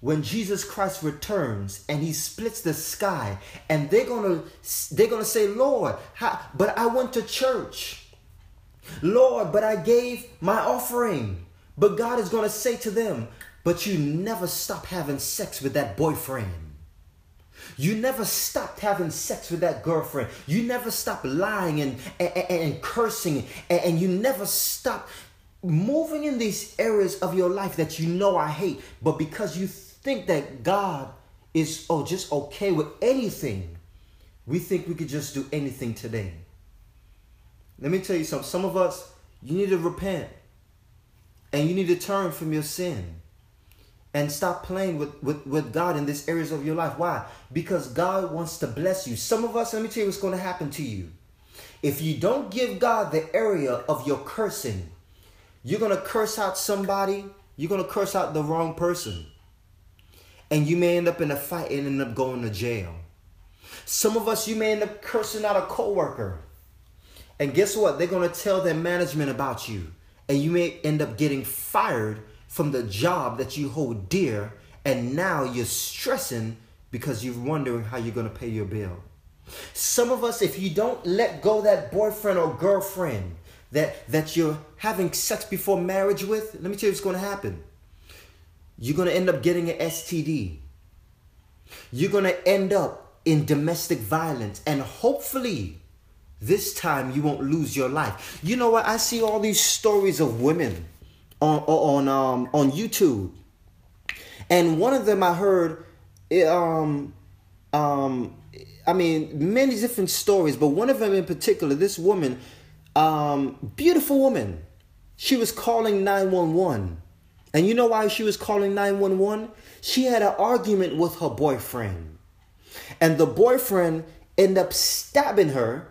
when Jesus Christ returns and he splits the sky and they're going to they're going to say, "Lord, how, but I went to church. Lord, but I gave my offering." But God is going to say to them, "But you never stopped having sex with that boyfriend." You never stopped having sex with that girlfriend. You never stopped lying and, and, and cursing. And, and you never stopped moving in these areas of your life that you know I hate. But because you think that God is oh just okay with anything, we think we could just do anything today. Let me tell you something. Some of us, you need to repent. And you need to turn from your sin and stop playing with, with, with God in these areas of your life. Why? Because God wants to bless you. Some of us, let me tell you what's going to happen to you. If you don't give God the area of your cursing, you're going to curse out somebody, you're going to curse out the wrong person. And you may end up in a fight and end up going to jail. Some of us, you may end up cursing out a coworker. And guess what? They're going to tell their management about you. And you may end up getting fired from the job that you hold dear. And now you're stressing because you're wondering how you're going to pay your bill. Some of us, if you don't let go that boyfriend or girlfriend that, that you're having sex before marriage with, let me tell you what's going to happen. You're going to end up getting an STD. You're going to end up in domestic violence. And hopefully, this time you won't lose your life. You know what? I see all these stories of women on on um on YouTube. And one of them I heard um um I mean many different stories, but one of them in particular, this woman, um, beautiful woman, she was calling 911. And you know why she was calling 911? She had an argument with her boyfriend. And the boyfriend ended up stabbing her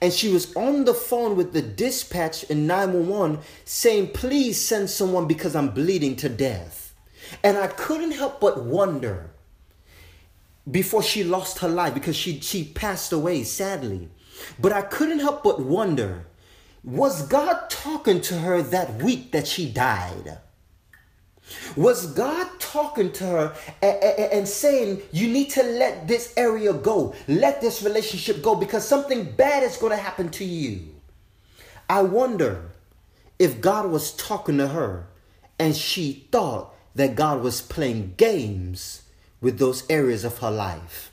and she was on the phone with the dispatch in 911 saying, Please send someone because I'm bleeding to death. And I couldn't help but wonder before she lost her life because she, she passed away sadly. But I couldn't help but wonder was God talking to her that week that she died? Was God talking to her and, saying, You need to let this area go, let this relationship go because something bad is going to happen to you? I wonder if God was talking to her and she thought that God was playing games with those areas of her life.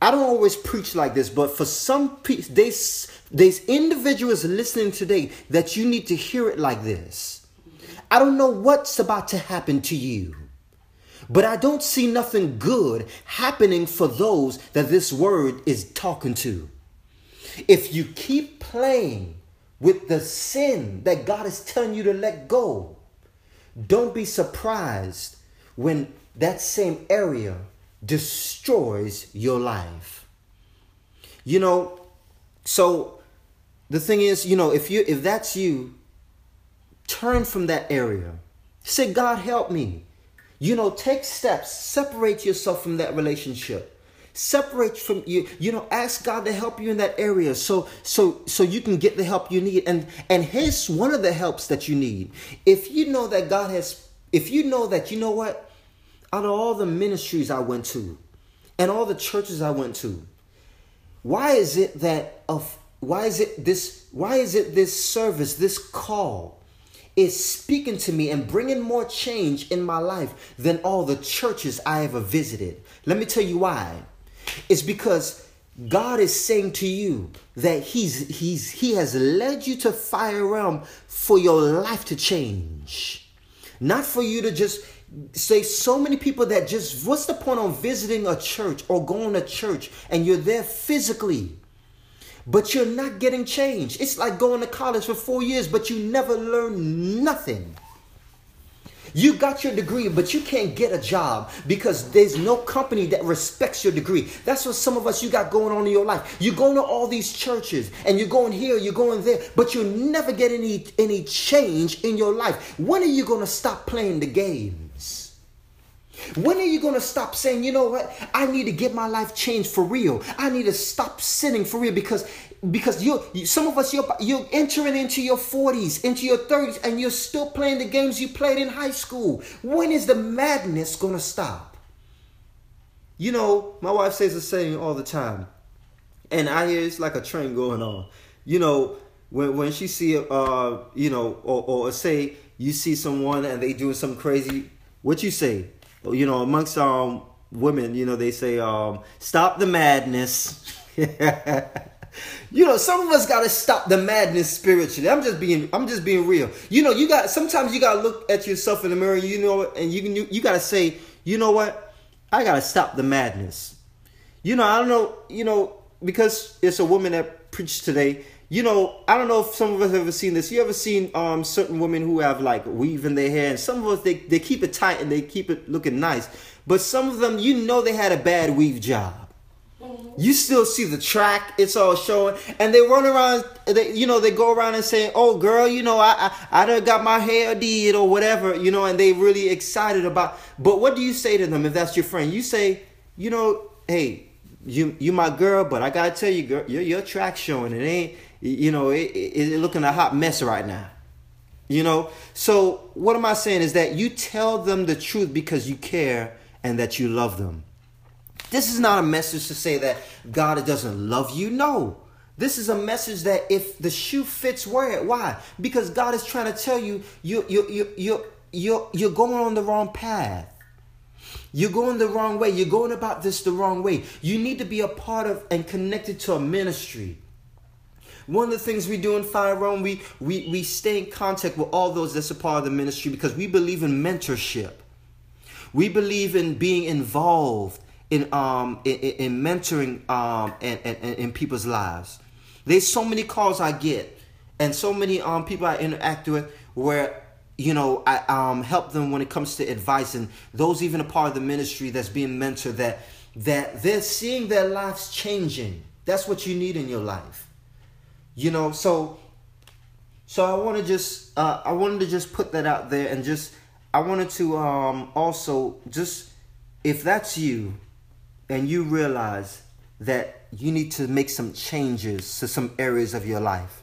I don't always preach like this, but for some people, there's, there's individuals listening today that you need to hear it like this. I don't know what's about to happen to you. But I don't see nothing good happening for those that this word is talking to. If you keep playing with the sin that God is telling you to let go, don't be surprised when that same area destroys your life. You know, so the thing is, you know, if you if that's you, Turn from that area. Say, God, help me. You know, take steps. Separate yourself from that relationship. Separate from you. You know, ask God to help you in that area so so so you can get the help you need. And and here's one of the helps that you need. If you know that God has, if you know that you know what, out of all the ministries I went to, and all the churches I went to, why is it that of why is it this why is it this service this call is speaking to me and bringing more change in my life than all the churches I ever visited. Let me tell you why. It's because God is saying to you that he's he's he has led you to Fire Realm for your life to change. Not for you to just say so many people that just what's the point on visiting a church or going to church and you're there physically but you're not getting change. It's like going to college for four years, but you never learn nothing. You got your degree, but you can't get a job because there's no company that respects your degree. That's what some of us you got going on in your life. You're going to all these churches and you're going here, you're going there, but you never get any any change in your life. When are you to stop playing the games? When are you going to stop saying, you know what? I need to get my life changed for real. I need to stop sinning for real because because you, some of us you're, you're entering into your 40s, into your 30s and you're still playing the games you played in high school. When is the madness going to stop? You know, my wife says the same all the time. And I hear it's like a train going on. You know, when when she see uh, you know, or, or say you see someone and they doing something crazy, what you say? You know, amongst um women, you know, they say um stop the madness. you know, some of us gotta stop the madness spiritually. I'm just being I'm just being real. You know, you got sometimes you gotta look at yourself in the mirror, you know, and you can you, you gotta say, you know what? I gotta stop the madness. You know, I don't know, you know, because it's a woman that preached today you know, I don't know if some of us have ever seen this. You ever seen um certain women who have like weave in their hair, and some of us they, they keep it tight and they keep it looking nice, but some of them you know they had a bad weave job. You still see the track; it's all showing, and they run around. They, you know, they go around and say, "Oh, girl, you know, I, I, I done got my hair did or whatever," you know, and they really excited about. But what do you say to them if that's your friend? You say, you know, hey, you you my girl, but I gotta tell you, girl, your your track showing. It ain't you know it, it, it looking a hot mess right now. You know, so what am I saying is that you tell them the truth because you care and that you love them. This is not a message to say that God doesn't love you. No. This is a message that if the shoe fits, wear it. Why? Because God is trying to tell you you you you you you're, you're going on the wrong path. You're going the wrong way. You're going about this the wrong way. You need to be a part of and connected to a ministry. One of the things we do in Fire Realm, we, we, we stay in contact with all those that's a part of the ministry because we believe in mentorship. We believe in being involved in um in, in mentoring um and, in people's lives. There's so many calls I get and so many um people I interact with where you know I um help them when it comes to advice and those even a part of the ministry that's being mentored that that they're seeing their lives changing. That's what you need in your life. You know, so so I want to just uh, I wanted to just put that out there and just I wanted to um also just if that's you and you realize that you need to make some changes to some areas of your life,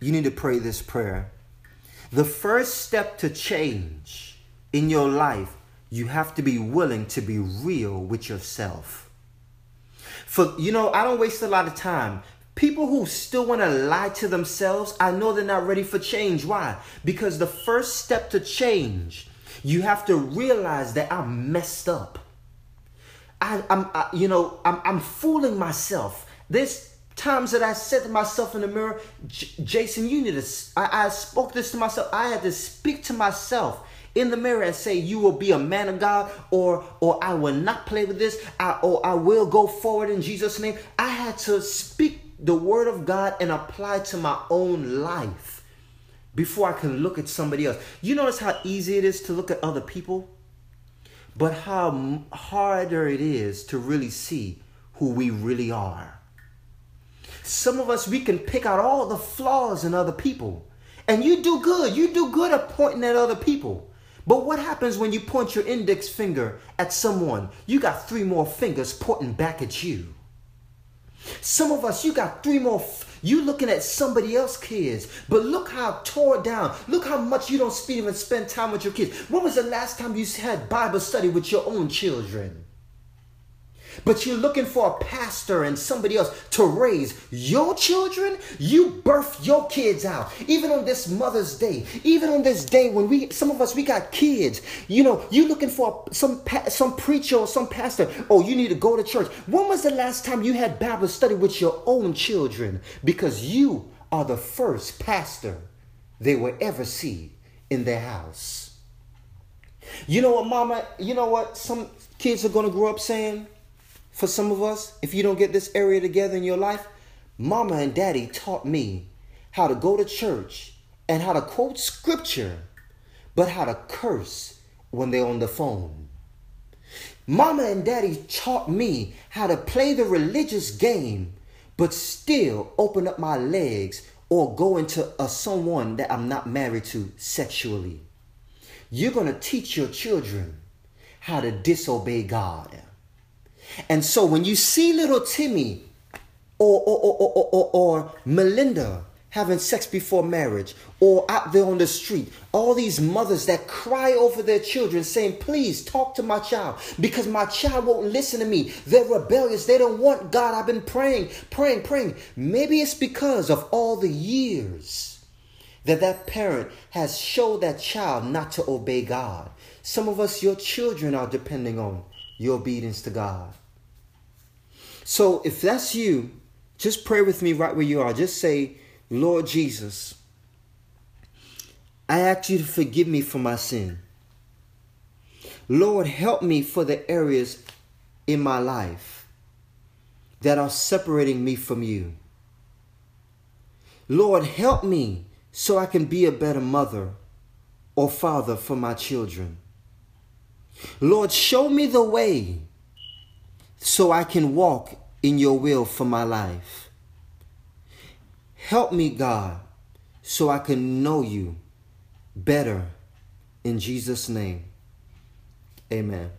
you need to pray this prayer. The first step to change in your life, you have to be willing to be real with yourself. For you know, I don't waste a lot of time. People who still want to lie to themselves, I know they're not ready for change. Why? Because the first step to change, you have to realize that I'm messed up. I, am you know, I'm, I'm fooling myself. There's times that I said to myself in the mirror, Jason, you need to. I, I spoke this to myself. I had to speak to myself in the mirror and say, "You will be a man of God," or "or I will not play with this," I, or "I will go forward in Jesus' name." I had to speak the word of God and apply to my own life before I can look at somebody else. You notice how easy it is to look at other people? but how harder it is to really see who we really are. Some of us, we can pick out all the flaws in other people. And you do good. You do good at pointing at other people. But what happens when you point your index finger at someone? You got three more fingers pointing back at you. Some of us, you got three more. F- you looking at somebody else's kids, but look how tore down. Look how much you don't even spend time with your kids. When was the last time you had Bible study with your own children? But you're looking for a pastor and somebody else to raise your children, you birth your kids out. Even on this Mother's Day, even on this day when we, some of us, we got kids. You know, you looking for some some preacher or some pastor. Oh, you need to go to church. When was the last time you had Bible study with your own children? Because you are the first pastor they will ever see in their house. You know what, mama? You know what? Some kids are going to grow up saying, for some of us, if you don't get this area together in your life, mama and daddy taught me how to go to church and how to quote scripture, but how to curse when they're on the phone. Mama and daddy taught me how to play the religious game, but still open up my legs or go into a someone that I'm not married to sexually. You're going to teach your children how to disobey God. And so when you see little Timmy or, or, or, or, or, or Melinda having sex before marriage or out there on the street, all these mothers that cry over their children saying, Please talk to my child because my child won't listen to me. They're rebellious. They don't want God. I've been praying, praying, praying. Maybe it's because of all the years that that parent has showed that child not to obey God. Some of us, your children are depending on your obedience to God. So if that's you, just pray with me right where you are. Just say, Lord Jesus, I ask you to forgive me for my sin. Lord, help me for the areas in my life that are separating me from you. Lord, help me so I can be a better mother or father for my children. Lord, show me the way so I can walk in your will for my life. Help me, God, so I can know you better. In Jesus' name, amen.